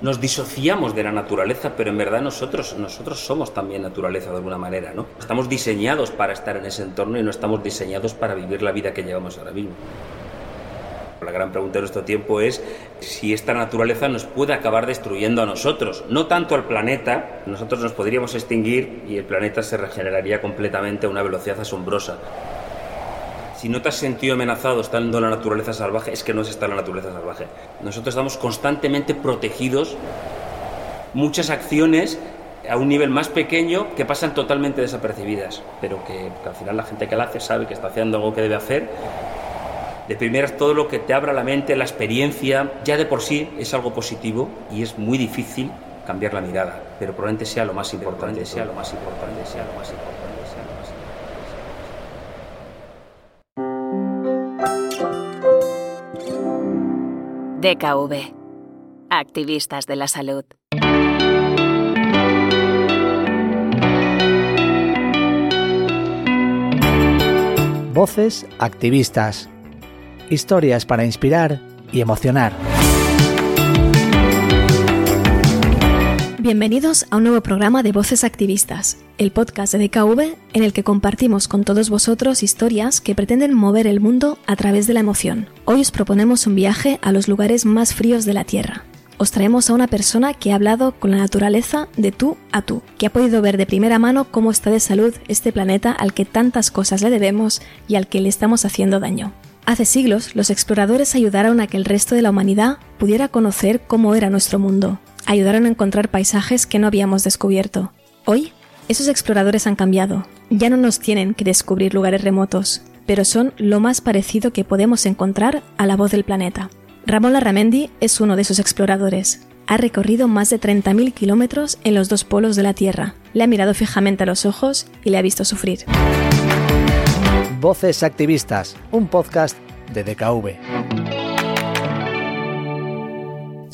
nos disociamos de la naturaleza, pero en verdad nosotros, nosotros somos también naturaleza de alguna manera, ¿no? Estamos diseñados para estar en ese entorno y no estamos diseñados para vivir la vida que llevamos ahora mismo. La gran pregunta de nuestro tiempo es si esta naturaleza nos puede acabar destruyendo a nosotros, no tanto al planeta, nosotros nos podríamos extinguir y el planeta se regeneraría completamente a una velocidad asombrosa. Si no te has sentido amenazado estando en la naturaleza salvaje, es que no es estar en la naturaleza salvaje. Nosotros estamos constantemente protegidos, muchas acciones a un nivel más pequeño que pasan totalmente desapercibidas, pero que, que al final la gente que la hace sabe que está haciendo algo que debe hacer de primeras todo lo que te abra la mente, la experiencia, ya de por sí es algo positivo y es muy difícil cambiar la mirada, pero probablemente sea lo más importante, sea lo más importante, sea lo más importante. DKV. Activistas de la salud. Voces activistas historias para inspirar y emocionar. Bienvenidos a un nuevo programa de Voces Activistas, el podcast de DKV en el que compartimos con todos vosotros historias que pretenden mover el mundo a través de la emoción. Hoy os proponemos un viaje a los lugares más fríos de la Tierra. Os traemos a una persona que ha hablado con la naturaleza de tú a tú, que ha podido ver de primera mano cómo está de salud este planeta al que tantas cosas le debemos y al que le estamos haciendo daño. Hace siglos, los exploradores ayudaron a que el resto de la humanidad pudiera conocer cómo era nuestro mundo. Ayudaron a encontrar paisajes que no habíamos descubierto. Hoy, esos exploradores han cambiado. Ya no nos tienen que descubrir lugares remotos, pero son lo más parecido que podemos encontrar a la voz del planeta. Ramón Larramendi es uno de esos exploradores. Ha recorrido más de 30.000 kilómetros en los dos polos de la Tierra. Le ha mirado fijamente a los ojos y le ha visto sufrir. Voces Activistas, un podcast de DKV.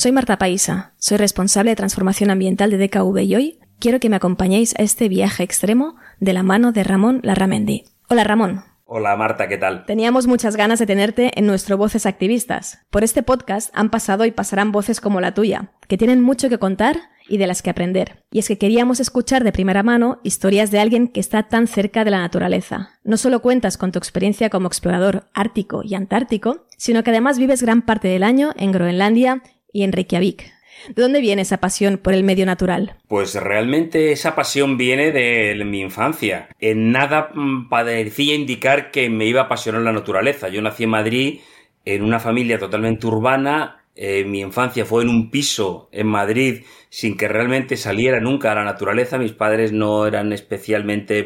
Soy Marta Paisa, soy responsable de transformación ambiental de DKV y hoy quiero que me acompañéis a este viaje extremo de la mano de Ramón Larramendi. Hola Ramón. Hola Marta, ¿qué tal? Teníamos muchas ganas de tenerte en nuestro Voces Activistas. Por este podcast han pasado y pasarán voces como la tuya, que tienen mucho que contar y de las que aprender. Y es que queríamos escuchar de primera mano historias de alguien que está tan cerca de la naturaleza. No solo cuentas con tu experiencia como explorador ártico y antártico, sino que además vives gran parte del año en Groenlandia y en Reykjavik. ¿De dónde viene esa pasión por el medio natural? Pues realmente esa pasión viene de mi infancia. En nada mm, parecía indicar que me iba a apasionar la naturaleza. Yo nací en Madrid en una familia totalmente urbana eh, mi infancia fue en un piso en Madrid sin que realmente saliera nunca a la naturaleza. Mis padres no eran especialmente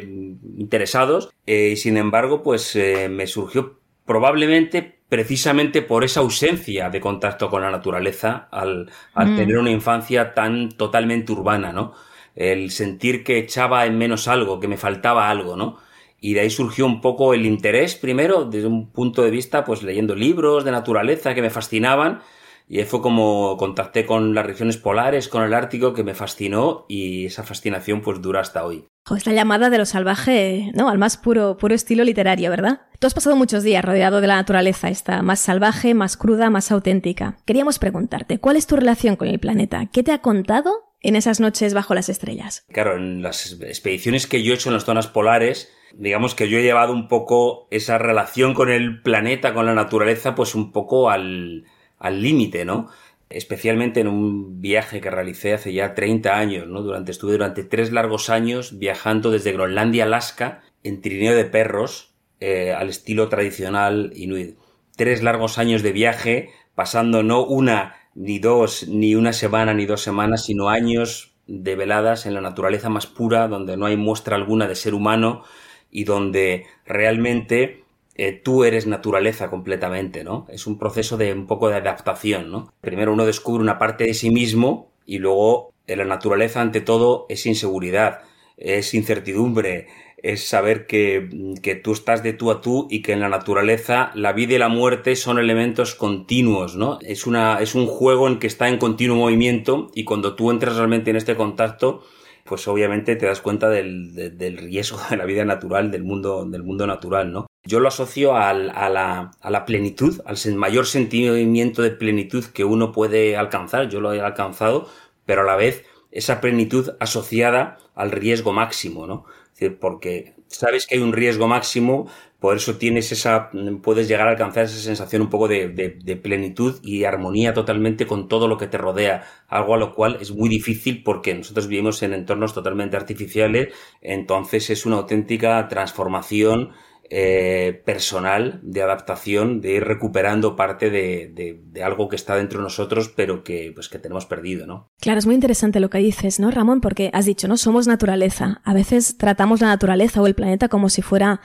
interesados. Eh, sin embargo, pues eh, me surgió probablemente precisamente por esa ausencia de contacto con la naturaleza al, al mm. tener una infancia tan totalmente urbana, ¿no? El sentir que echaba en menos algo, que me faltaba algo, ¿no? Y de ahí surgió un poco el interés, primero, desde un punto de vista, pues leyendo libros de naturaleza que me fascinaban, y fue como contacté con las regiones polares, con el Ártico, que me fascinó y esa fascinación pues dura hasta hoy. Es la llamada de lo salvaje, ¿no? Al más puro, estilo literario, ¿verdad? Tú has pasado muchos días rodeado de la naturaleza, esta más salvaje, más cruda, más auténtica. Queríamos preguntarte, ¿cuál es tu relación con el planeta? ¿Qué te ha contado en esas noches bajo las estrellas? Claro, en las expediciones que yo he hecho en las zonas polares, digamos que yo he llevado un poco esa relación con el planeta, con la naturaleza, pues un poco al límite, ¿no? Especialmente en un viaje que realicé hace ya 30 años, ¿no? Durante, estuve durante tres largos años viajando desde Groenlandia a Alaska en trineo de perros eh, al estilo tradicional inuit. Tres largos años de viaje, pasando no una, ni dos, ni una semana, ni dos semanas, sino años de veladas en la naturaleza más pura, donde no hay muestra alguna de ser humano y donde realmente eh, tú eres naturaleza completamente, ¿no? Es un proceso de un poco de adaptación, ¿no? Primero uno descubre una parte de sí mismo y luego la naturaleza ante todo es inseguridad, es incertidumbre, es saber que, que, tú estás de tú a tú y que en la naturaleza la vida y la muerte son elementos continuos, ¿no? Es, una, es un juego en que está en continuo movimiento y cuando tú entras realmente en este contacto, pues obviamente te das cuenta del, del riesgo de la vida natural, del mundo, del mundo natural, ¿no? Yo lo asocio a, la, a la plenitud, al mayor sentimiento de plenitud que uno puede alcanzar. Yo lo he alcanzado, pero a la vez esa plenitud asociada al riesgo máximo, ¿no? Es decir, porque sabes que hay un riesgo máximo, por eso tienes esa, puedes llegar a alcanzar esa sensación un poco de, de, plenitud y armonía totalmente con todo lo que te rodea, algo a lo cual es muy difícil porque nosotros vivimos en entornos totalmente artificiales, entonces es una auténtica transformación eh, personal de adaptación, de ir recuperando parte de, de, algo que está dentro de nosotros, pero que, pues, que tenemos perdido, ¿no? Claro, es muy interesante lo que dices, ¿no, Ramón? Porque has dicho, ¿no? Somos naturaleza. A veces tratamos la naturaleza o el planeta como si fuera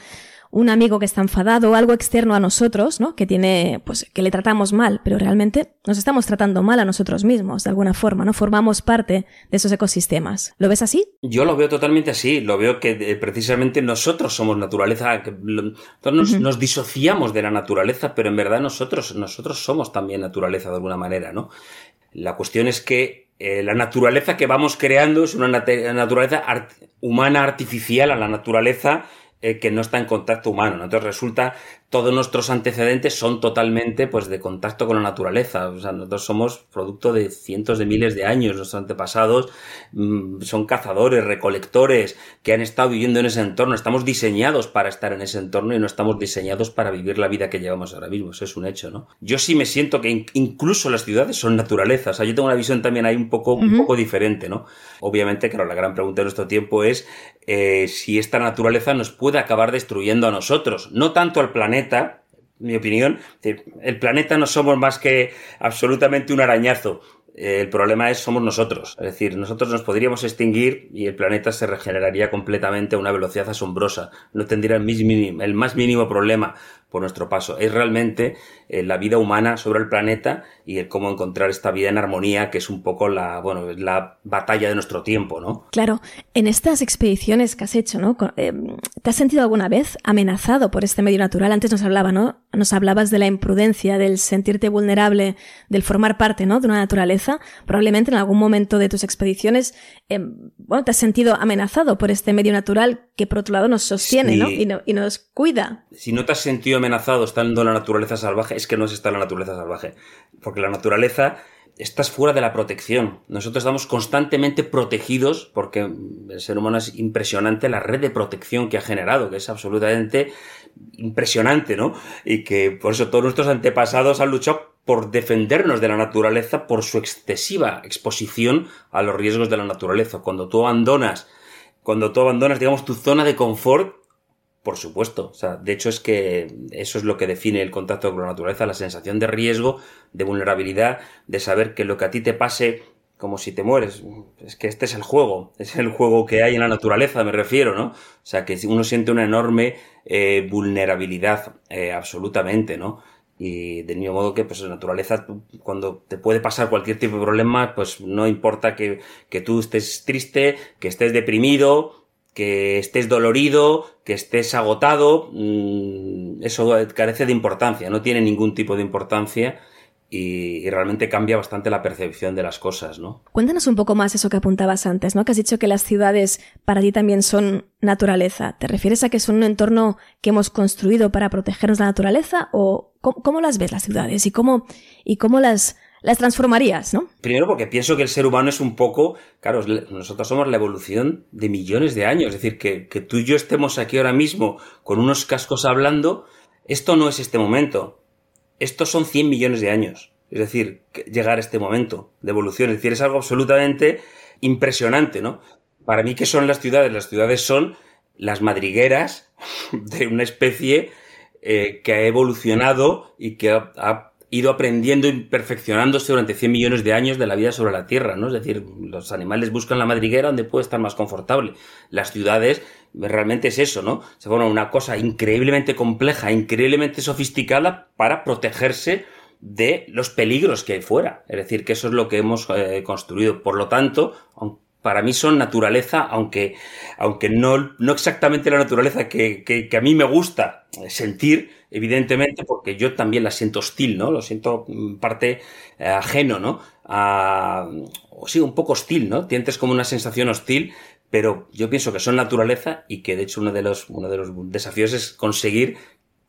un amigo que está enfadado o algo externo a nosotros, ¿no? Que tiene, pues, que le tratamos mal, pero realmente nos estamos tratando mal a nosotros mismos, de alguna forma, ¿no? Formamos parte de esos ecosistemas. ¿Lo ves así? Yo lo veo totalmente así. Lo veo que eh, precisamente nosotros somos naturaleza, que nos, nos, disociamos de la naturaleza, pero en verdad nosotros, nosotros somos también naturaleza de alguna manera, ¿no? La cuestión es que eh, la naturaleza que vamos creando es una naturaleza humana artificial a la naturaleza eh, que no está en contacto humano. Entonces resulta todos nuestros antecedentes son totalmente pues de contacto con la naturaleza. O sea, nosotros somos producto de cientos de miles de años. Nuestros antepasados mm, son cazadores, recolectores, que han estado viviendo en ese entorno. Estamos diseñados para estar en ese entorno y no estamos diseñados para vivir la vida que llevamos ahora mismo. Eso es un hecho, ¿no? Yo sí me siento que incluso las ciudades son naturaleza. O sea, yo tengo una visión también ahí un poco, un poco diferente, ¿no? Obviamente, claro, la gran pregunta de nuestro tiempo es eh, si esta naturaleza nos puede acabar destruyendo a nosotros. No tanto al planeta, mi opinión, el planeta no somos más que absolutamente un arañazo. El problema es somos nosotros. Es decir, nosotros nos podríamos extinguir y el planeta se regeneraría completamente a una velocidad asombrosa. No tendría el, el más mínimo problema por nuestro paso. Es realmente eh, la vida humana sobre el planeta y el cómo encontrar esta vida en armonía, que es un poco la, bueno, la batalla de nuestro tiempo, ¿no? Claro, en estas expediciones que has hecho, ¿no? Eh, ¿Te has sentido alguna vez amenazado por este medio natural? Antes nos hablaba, ¿no? Nos hablabas de la imprudencia, del sentirte vulnerable, del formar parte, ¿no? De una naturaleza. Probablemente en algún momento de tus expediciones, eh, bueno, te has sentido amenazado por este medio natural que por otro lado nos sostiene, ¿no? Y, ¿no? y nos cuida. Si no te has sentido amenazado estando en la naturaleza salvaje, es que no se está en la naturaleza salvaje. Porque la naturaleza estás fuera de la protección. Nosotros estamos constantemente protegidos porque el ser humano es impresionante la red de protección que ha generado, que es absolutamente impresionante, ¿no? Y que por eso todos nuestros antepasados han luchado por defendernos de la naturaleza por su excesiva exposición a los riesgos de la naturaleza. Cuando tú abandonas, cuando tú abandonas, digamos, tu zona de confort, por supuesto, o sea, de hecho es que eso es lo que define el contacto con la naturaleza, la sensación de riesgo, de vulnerabilidad, de saber que lo que a ti te pase como si te mueres, es que este es el juego, es el juego que hay en la naturaleza, me refiero, ¿no? O sea, que uno siente una enorme eh, vulnerabilidad, eh, absolutamente, ¿no? Y del mismo modo que, pues, naturaleza, cuando te puede pasar cualquier tipo de problema, pues no importa que, que tú estés triste, que estés deprimido, que estés dolorido, que estés agotado, mm, eso carece de importancia, no tiene ningún tipo de importancia y, realmente cambia bastante la percepción de las cosas, ¿no? Cuéntanos un poco más eso que apuntabas antes, ¿no? Que has dicho que las ciudades para ti también son naturaleza. ¿Te refieres a que son un entorno que hemos construido para protegernos la naturaleza o cómo, cómo las ves las ciudades y cómo, y cómo las las transformarías, ¿no? Primero porque pienso que el ser humano es un poco, claro, nosotros somos la evolución de millones de años, es decir, que, que tú y yo estemos aquí ahora mismo con unos cascos hablando, esto no es este momento, estos son 100 millones de años, es decir, llegar a este momento de evolución, es decir, es algo absolutamente impresionante, ¿no? Para mí, ¿qué son las ciudades? Las ciudades son las madrigueras de una especie eh, que ha evolucionado y que ha ido aprendiendo y perfeccionándose durante 100 millones de años de la vida sobre la Tierra, ¿no? Es decir, los animales buscan la madriguera donde puede estar más confortable. Las ciudades realmente es eso, ¿no? Se forma una cosa increíblemente compleja, increíblemente sofisticada para protegerse de los peligros que hay fuera. Es decir, que eso es lo que hemos eh, construido. Por lo tanto, para mí son naturaleza, aunque, aunque no, no exactamente la naturaleza que, que a mí me gusta sentir, evidentemente, porque yo también la siento hostil, ¿no? Lo siento mm, parte eh, ajeno, ¿no? o sí, un poco hostil, ¿no? Tienes como una sensación hostil, pero yo pienso que son naturaleza y que de hecho uno de los, uno de los desafíos es conseguir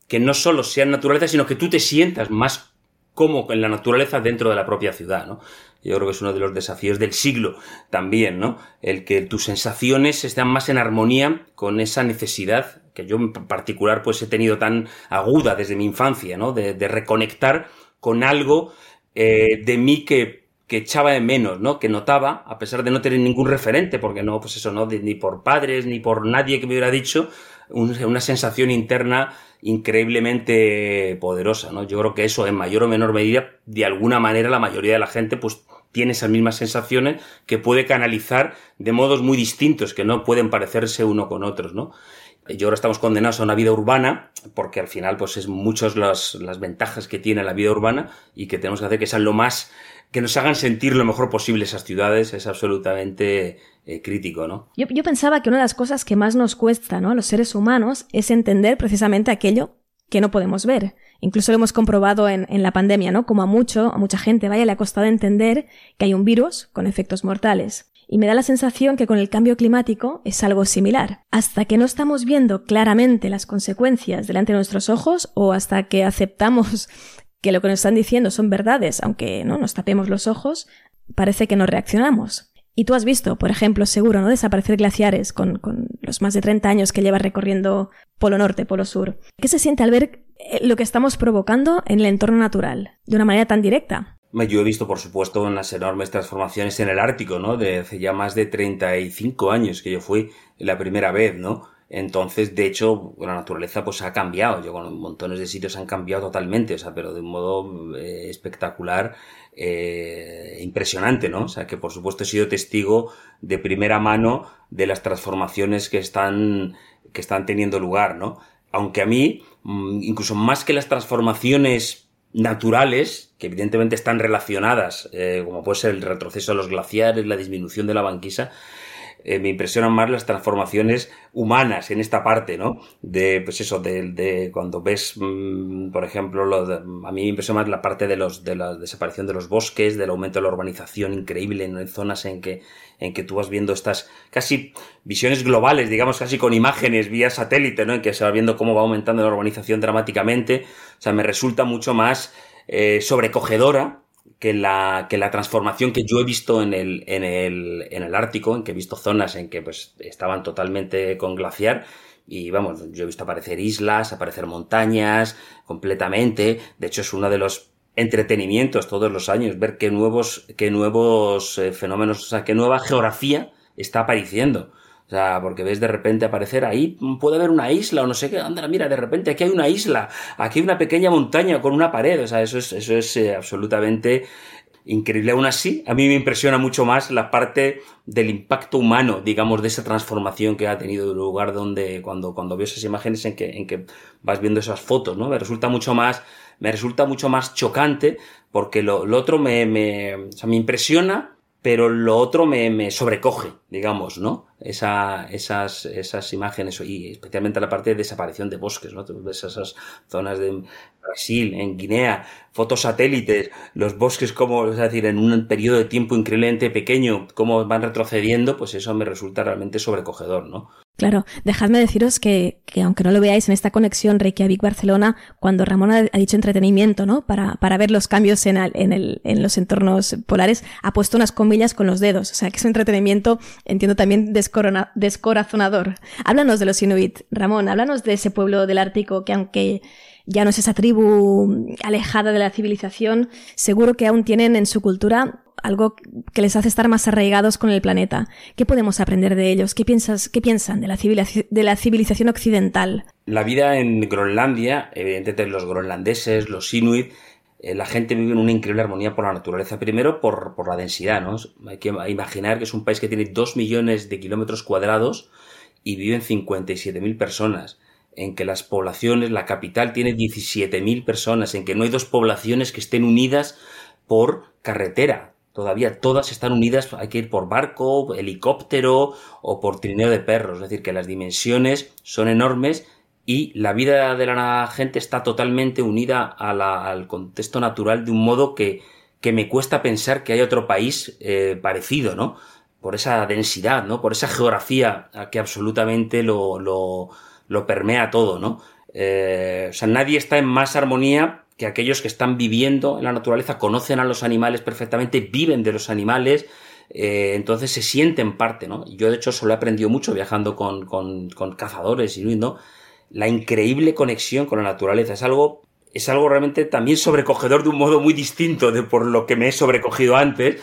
que no solo sean naturaleza, sino que tú te sientas más como en la naturaleza dentro de la propia ciudad, ¿no? Yo creo que es uno de los desafíos del siglo también, ¿no? El que tus sensaciones estén más en armonía con esa necesidad que yo en particular pues he tenido tan aguda desde mi infancia, ¿no? De, reconectar con algo eh, de mí que, echaba de menos, ¿no? Que notaba, a pesar de no tener ningún referente, porque no, pues eso, ¿no? ni por padres, ni por nadie que me hubiera dicho, una sensación interna increíblemente poderosa, ¿no? Yo creo que eso en mayor o menor medida, de alguna manera, la mayoría de la gente, pues tiene esas mismas sensaciones que puede canalizar de modos muy distintos, que no pueden parecerse uno con otros, ¿no? Yo ahora estamos condenados a una vida urbana, porque al final, pues es muchas las, las ventajas que tiene la vida urbana y que tenemos que hacer que sean lo más, que nos hagan sentir lo mejor posible esas ciudades, es absolutamente eh, crítico, ¿no? Yo, yo, pensaba que una de las cosas que más nos cuesta, ¿no? A los seres humanos es entender precisamente aquello que no podemos ver. Incluso lo hemos comprobado en, en, la pandemia, ¿no? Como a mucho, a mucha gente, vaya, le ha costado entender que hay un virus con efectos mortales. Y me da la sensación que con el cambio climático es algo similar. Hasta que no estamos viendo claramente las consecuencias delante de nuestros ojos o hasta que aceptamos que lo que nos están diciendo son verdades, aunque no nos tapemos los ojos, parece que no reaccionamos. Y tú has visto, por ejemplo, seguro, ¿no? Desaparecer glaciares con, con los más de 30 años que llevas recorriendo Polo Norte, Polo Sur. ¿Qué se siente al ver eh, lo que estamos provocando en el entorno natural de una manera tan directa? Yo he visto, por supuesto, unas enormes transformaciones en el Ártico, ¿no? De hace ya más de 35 años que yo fui la primera vez, ¿no? Entonces, de hecho, la naturaleza pues ha cambiado. Yo con montones de sitios han cambiado totalmente, o sea, pero de un modo eh, espectacular, eh, impresionante, ¿no? O sea, que por supuesto he sido testigo de primera mano de las transformaciones que están, que están teniendo lugar, ¿no? Aunque a mí, mm, incluso más que las transformaciones naturales, que evidentemente están relacionadas, eh, como puede ser el retroceso de los glaciares, la disminución de la banquisa, eh, me impresionan más las transformaciones humanas en esta parte, ¿no? De, pues eso, de, de cuando ves, mm, por ejemplo, lo a mí me impresiona más la parte de los, de la desaparición de los bosques, del aumento de la urbanización increíble en zonas en que, en que tú vas viendo estas casi visiones globales, digamos, casi con imágenes vía satélite, ¿no? En que se va viendo cómo va aumentando la urbanización dramáticamente. O sea, me resulta mucho más eh, sobrecogedora que la, que la transformación que yo he visto en el, en, el, en el Ártico, en que he visto zonas en que pues estaban totalmente con glaciar, y vamos, yo he visto aparecer islas, aparecer montañas, completamente. De hecho, es uno de los entretenimientos todos los años, ver qué nuevos, qué nuevos eh, fenómenos, o sea, qué nueva geografía está apareciendo. O sea, porque ves de repente aparecer ahí, puede haber una isla o no sé qué, anda, mira, de repente aquí hay una isla, aquí hay una pequeña montaña con una pared, o sea, eso es, eso es eh, absolutamente increíble. Aún así, a mí me impresiona mucho más la parte del impacto humano, digamos, de esa transformación que ha tenido el lugar donde, cuando, cuando veo esas imágenes en que, en que vas viendo esas fotos, ¿no? Me resulta mucho más, me resulta mucho más chocante porque lo, lo otro me, me, o sea, me impresiona, pero lo otro me, me sobrecoge, digamos, ¿no? Esa, esas, esas imágenes y especialmente la parte de desaparición de bosques, ¿no? ves esas zonas de Brasil, en Guinea, fotos satélites, los bosques como, es decir, en un periodo de tiempo increíblemente pequeño, cómo van retrocediendo, pues eso me resulta realmente sobrecogedor, ¿no? Claro, dejadme deciros que, que, aunque no lo veáis en esta conexión Reykjavik-Barcelona, cuando Ramón ha, dicho entretenimiento, ¿no? Para, para ver los cambios en, en, el, en los entornos polares, ha puesto unas comillas con los dedos. O sea, que es un entretenimiento, entiendo también descorazonador. Háblanos de los Inuit, Ramón, háblanos de ese pueblo del Ártico que aunque ya no es esa tribu alejada de la civilización, seguro que aún tienen en su cultura algo que les hace estar más arraigados con el planeta. ¿Qué podemos aprender de ellos? ¿Qué, piensas, qué piensan de la, de la civilización occidental? La vida en Groenlandia, evidentemente los groenlandeses, los inuit, eh, la gente vive en una increíble armonía por la naturaleza. Primero, por, por la densidad, ¿no? Hay que imaginar que es un país que tiene dos millones de kilómetros cuadrados y viven 57.000 personas en que las poblaciones, la capital tiene 17.000 personas, en que no hay dos poblaciones que estén unidas por carretera. Todavía todas están unidas, hay que ir por barco, helicóptero o por trineo de perros. Es decir, que las dimensiones son enormes y la vida de la gente está totalmente unida al contexto natural de un modo que, que me cuesta pensar que hay otro país eh, parecido, ¿no? Por esa densidad, ¿no? Por esa geografía que absolutamente lo, lo, lo permea todo, ¿no? Eh, o sea, nadie está en más armonía que aquellos que están viviendo en la naturaleza, conocen a los animales perfectamente, viven de los animales, eh, entonces se sienten parte, ¿no? Yo de hecho eso lo he aprendido mucho viajando con, con, cazadores y ¿no? La increíble conexión con la naturaleza es algo es algo realmente también sobrecogedor de un modo muy distinto de por lo que me he sobrecogido antes.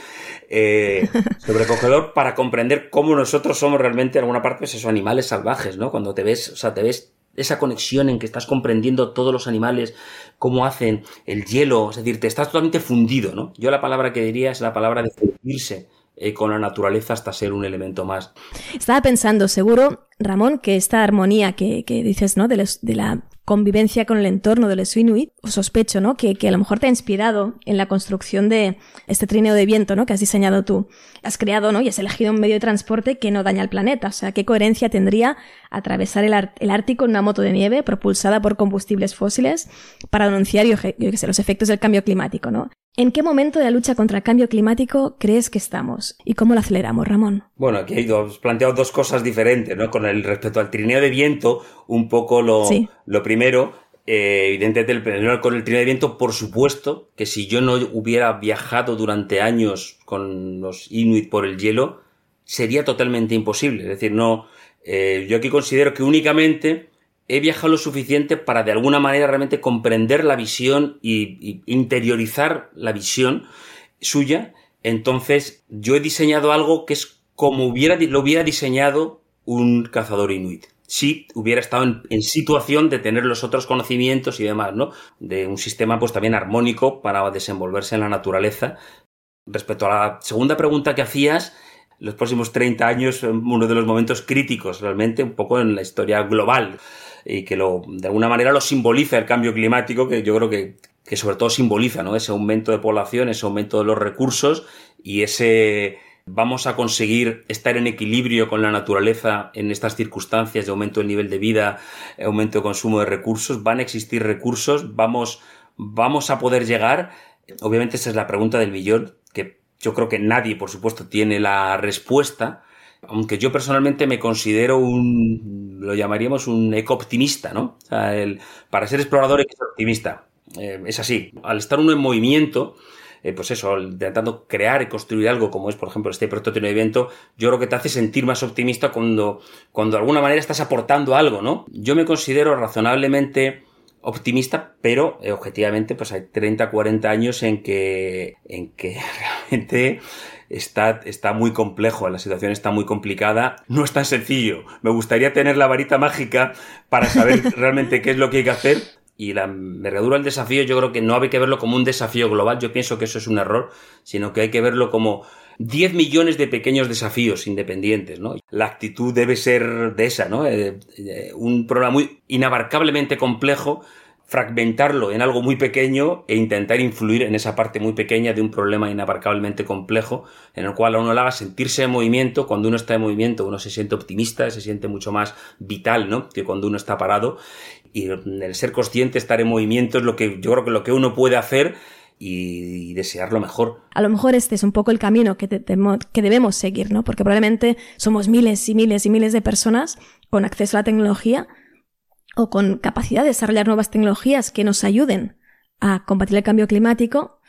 Eh, sobrecogedor para comprender cómo nosotros somos realmente en alguna parte pues esos animales salvajes, ¿no? Cuando te ves, o sea, te ves esa conexión en que estás comprendiendo todos los animales, cómo hacen el hielo, es decir, te estás totalmente fundido, ¿no? Yo la palabra que diría es la palabra de fundirse eh, con la naturaleza hasta ser un elemento más. Estaba pensando, seguro, Ramón, que esta armonía que, dices, ¿no? De, de, la convivencia con el entorno de los Inuit, o sospecho, ¿no? Que, que, a lo mejor te ha inspirado en la construcción de este trineo de viento, ¿no? Que has diseñado tú. Has creado, ¿no? Y has elegido un medio de transporte que no daña al planeta. O sea, ¿qué coherencia tendría atravesar el, el Ártico en una moto de nieve propulsada por combustibles fósiles para denunciar, yo, yo sé, los efectos del cambio climático, ¿no? ¿En qué momento de la lucha contra el cambio climático crees que estamos? ¿Y cómo lo aceleramos, Ramón? Bueno, aquí hay dos, planteado dos cosas diferentes, ¿no? Con el respecto al trineo de viento, un poco lo, lo primero, eh, evidentemente el, con el trineo de viento, por supuesto, que si yo no hubiera viajado durante años con los Inuit por el hielo, sería totalmente imposible. Es decir, no, eh, yo aquí considero que únicamente he viajado lo suficiente para de alguna manera realmente comprender la visión y, interiorizar la visión suya. Entonces, yo he diseñado algo que es como hubiera, lo hubiera diseñado un cazador inuit. Si hubiera estado en, situación de tener los otros conocimientos y demás, ¿no? De un sistema pues también armónico para desenvolverse en la naturaleza. Respecto a la segunda pregunta que hacías, los próximos 30 años son uno de los momentos críticos realmente, un poco en la historia global y que lo, de alguna manera lo simboliza el cambio climático, que yo creo que, que sobre todo simboliza ¿no? ese aumento de población, ese aumento de los recursos y ese vamos a conseguir estar en equilibrio con la naturaleza en estas circunstancias de aumento del nivel de vida, aumento de consumo de recursos, van a existir recursos, vamos, vamos a poder llegar. Obviamente esa es la pregunta del millón, que yo creo que nadie, por supuesto, tiene la respuesta, aunque yo personalmente me considero un, lo llamaríamos un eco-optimista, ¿no? O sea, el, para ser explorador es optimista. Eh, es así. Al estar uno en movimiento, eh, pues eso, intentando crear y construir algo como es, por ejemplo, este prototipo de evento, yo creo que te hace sentir más optimista cuando, cuando de alguna manera estás aportando algo, ¿no? Yo me considero razonablemente optimista, pero eh, objetivamente pues hay 30, 40 años en que, en que realmente está, está muy complejo, la situación está muy complicada, no es tan sencillo. Me gustaría tener la varita mágica para saber realmente qué es lo que hay que hacer. Y la envergadura del desafío yo creo que no hay que verlo como un desafío global, yo pienso que eso es un error, sino que hay que verlo como 10 millones de pequeños desafíos independientes, ¿no? La actitud debe ser de esa, ¿no? Eh, eh, un problema muy inabarcablemente complejo fragmentarlo en algo muy pequeño e intentar influir en esa parte muy pequeña de un problema inabarcablemente complejo en el cual a uno le haga sentirse en movimiento. Cuando uno está en movimiento uno se siente optimista, se siente mucho más vital, ¿no? Que cuando uno está parado. Y el ser consciente, estar en movimiento es lo que yo creo que lo que uno puede hacer y, desear lo mejor. A lo mejor este es un poco el camino que, que debemos seguir, ¿no? Porque probablemente somos miles y miles y miles de personas con acceso a la tecnología o con capacidad de desarrollar nuevas tecnologías que nos ayuden a combatir el cambio climático,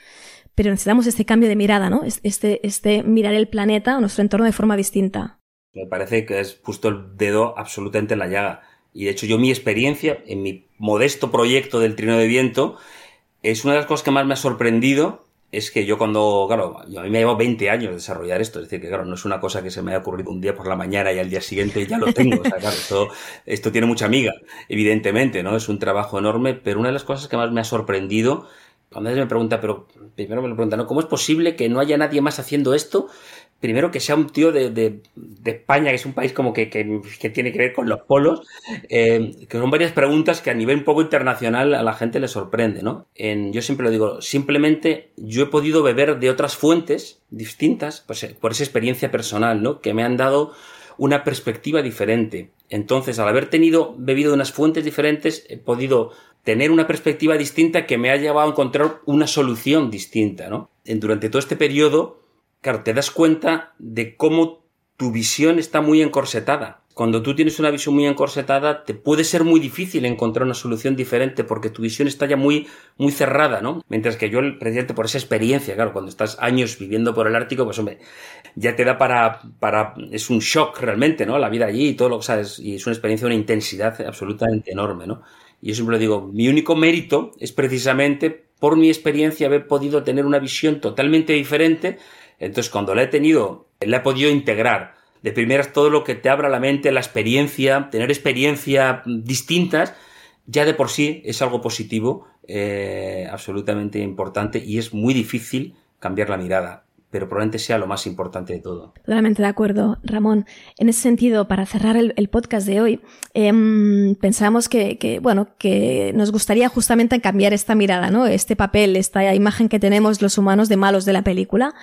pero necesitamos este cambio de mirada, ¿no? Este, este mirar el planeta o nuestro entorno de forma distinta. Me parece que es puesto el dedo absolutamente en la llaga. Y de hecho yo mi experiencia en mi modesto proyecto del trino de viento es una de las cosas que más me ha sorprendido es que yo cuando, claro, a mí me ha llevado 20 años desarrollar esto, es decir, que claro, no es una cosa que se me haya ocurrido un día por la mañana y al día siguiente ya lo tengo, o sea, claro, esto, esto tiene mucha amiga, evidentemente, ¿no? Es un trabajo enorme, pero una de las cosas que más me ha sorprendido, cuando alguien me pregunta, pero primero me lo preguntan, ¿no? ¿Cómo es posible que no haya nadie más haciendo esto? Primero que sea un tío de, de, de España, que es un país como que, que, que tiene que ver con los polos, eh, que son varias preguntas que a nivel un poco internacional a la gente le sorprende, ¿no? En, yo siempre lo digo, simplemente yo he podido beber de otras fuentes distintas, pues eh, por esa experiencia personal, ¿no? Que me han dado una perspectiva diferente. Entonces, al haber tenido, bebido de unas fuentes diferentes, he podido tener una perspectiva distinta que me ha llevado a encontrar una solución distinta, ¿no? Durante todo este periodo, claro, te das cuenta de cómo tu visión está muy encorsetada. Cuando tú tienes una visión muy encorsetada, te puede ser muy difícil encontrar una solución diferente porque tu visión está ya muy, muy cerrada, ¿no? Mientras que yo, presidente, por esa experiencia, claro, cuando estás años viviendo por el Ártico, pues hombre, ya te da para, para, es un shock realmente, ¿no? La vida allí y todo lo que sabes, y es una experiencia de una intensidad absolutamente enorme, ¿no? Y yo siempre digo, mi único mérito es precisamente por mi experiencia haber podido tener una visión totalmente diferente. Entonces, cuando la he tenido, la he podido integrar. De primeras, todo lo que te abra la mente, la experiencia, tener experiencias distintas, ya de por sí es algo positivo, eh, absolutamente importante y es muy difícil cambiar la mirada pero probablemente sea lo más importante de todo. Totalmente de acuerdo, Ramón. En ese sentido, para cerrar el, podcast de hoy, eh, pensamos que, que, bueno, que nos gustaría justamente cambiar esta mirada, ¿no? Este papel, esta imagen que tenemos los humanos de malos de la película.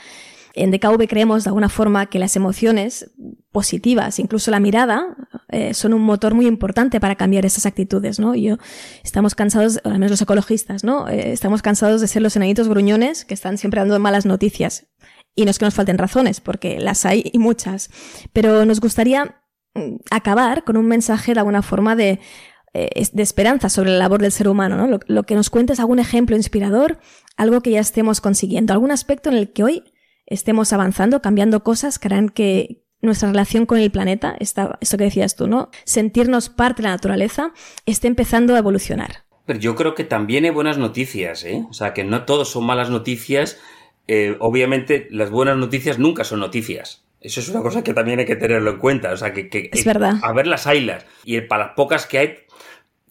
En DKV creemos de alguna forma que las emociones positivas, incluso la mirada, eh, son un motor muy importante para cambiar esas actitudes, ¿no? yo estamos cansados, al menos los ecologistas, ¿no? Eh, estamos cansados de ser los enanitos gruñones que están siempre dando malas noticias. Y no es que nos falten razones, porque las hay y muchas. Pero nos gustaría mm, acabar con un mensaje de alguna forma de, eh, de esperanza sobre la labor del ser humano, ¿no? Lo, que nos cuentes algún ejemplo inspirador, algo que ya estemos consiguiendo, algún aspecto en el que hoy estemos avanzando, cambiando cosas que harán que nuestra relación con el planeta, esta, esto que decías tú, ¿no? Sentirnos parte de la naturaleza, esté empezando a evolucionar. Pero yo creo que también hay buenas noticias, ¿eh? O sea, que no todos son malas noticias eh, obviamente las buenas noticias nunca son noticias. Eso es una cosa que también hay que tenerlo en cuenta. O sea, que, es verdad. a ver las haylas. Y para las pocas que hay,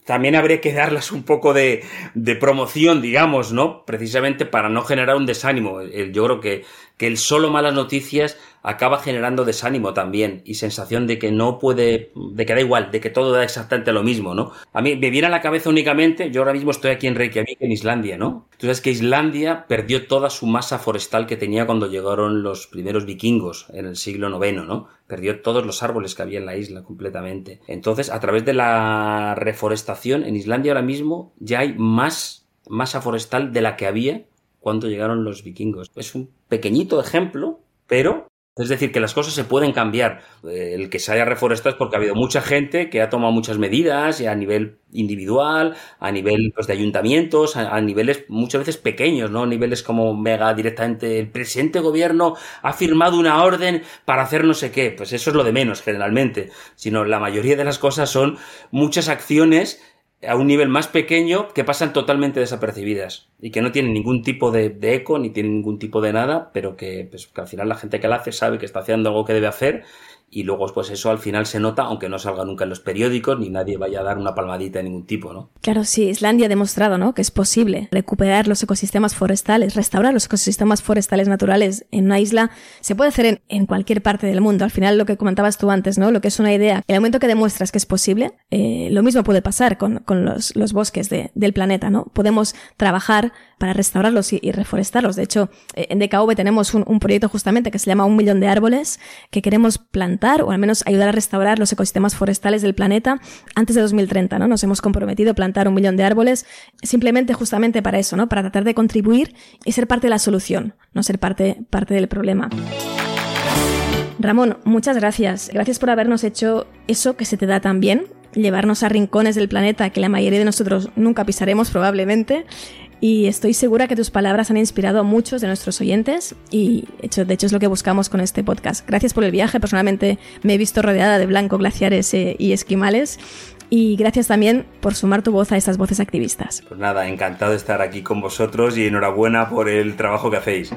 también habría que darlas un poco de, de, promoción, digamos, ¿no? Precisamente para no generar un desánimo. Yo creo que, que el solo malas noticias acaba generando desánimo también y sensación de que no puede, de que da igual, de que todo da exactamente lo mismo, ¿no? A mí me viene a la cabeza únicamente, yo ahora mismo estoy aquí en Reykjavik, en Islandia, ¿no? Tú sabes que Islandia perdió toda su masa forestal que tenía cuando llegaron los primeros vikingos en el siglo IX, ¿no? Perdió todos los árboles que había en la isla completamente. Entonces, a través de la reforestación, en Islandia ahora mismo ya hay más masa forestal de la que había cuando llegaron los vikingos. Es un pequeñito ejemplo, pero es decir, que las cosas se pueden cambiar. Eh, el que se haya reforestado es porque ha habido mucha gente que ha tomado muchas medidas a nivel individual, a nivel pues, de ayuntamientos, a, niveles muchas veces pequeños, ¿no? Niveles como mega directamente el presente gobierno ha firmado una orden para hacer no sé qué. Pues eso es lo de menos generalmente. Sino la mayoría de las cosas son muchas acciones a un nivel más pequeño que pasan totalmente desapercibidas y que no tienen ningún tipo de, eco ni tienen ningún tipo de nada, pero que, pues, que al final la gente que la hace sabe que está haciendo algo que debe hacer y luego pues eso al final se nota, aunque no salga nunca en los periódicos ni nadie vaya a dar una palmadita de ningún tipo, ¿no? Claro, sí, Islandia ha demostrado, ¿no? Que es posible recuperar los ecosistemas forestales, restaurar los ecosistemas forestales naturales en una isla, se puede hacer en, cualquier parte del mundo. Al final lo que comentabas tú antes, ¿no? Lo que es una idea, el momento que demuestras que es posible, eh, lo mismo puede pasar con, los, bosques del planeta, ¿no? Podemos trabajar para restaurarlos y, reforestarlos. De hecho, eh, en DKV tenemos un, un proyecto justamente que se llama Un Millón de Árboles, que queremos o al menos ayudar a restaurar los ecosistemas forestales del planeta antes de 2030, ¿no? Nos hemos comprometido a plantar un millón de árboles simplemente justamente para eso, ¿no? Para tratar de contribuir y ser parte de la solución, no ser parte, parte del problema. Ramón, muchas gracias. Gracias por habernos hecho eso que se te da tan bien, llevarnos a rincones del planeta que la mayoría de nosotros nunca pisaremos probablemente y estoy segura que tus palabras han inspirado a muchos de nuestros oyentes y hecho, de hecho es lo que buscamos con este podcast. Gracias por el viaje, personalmente me he visto rodeada de blanco, glaciares eh, y esquimales y gracias también por sumar tu voz a estas voces activistas. Pues nada, encantado de estar aquí con vosotros y enhorabuena por el trabajo que hacéis.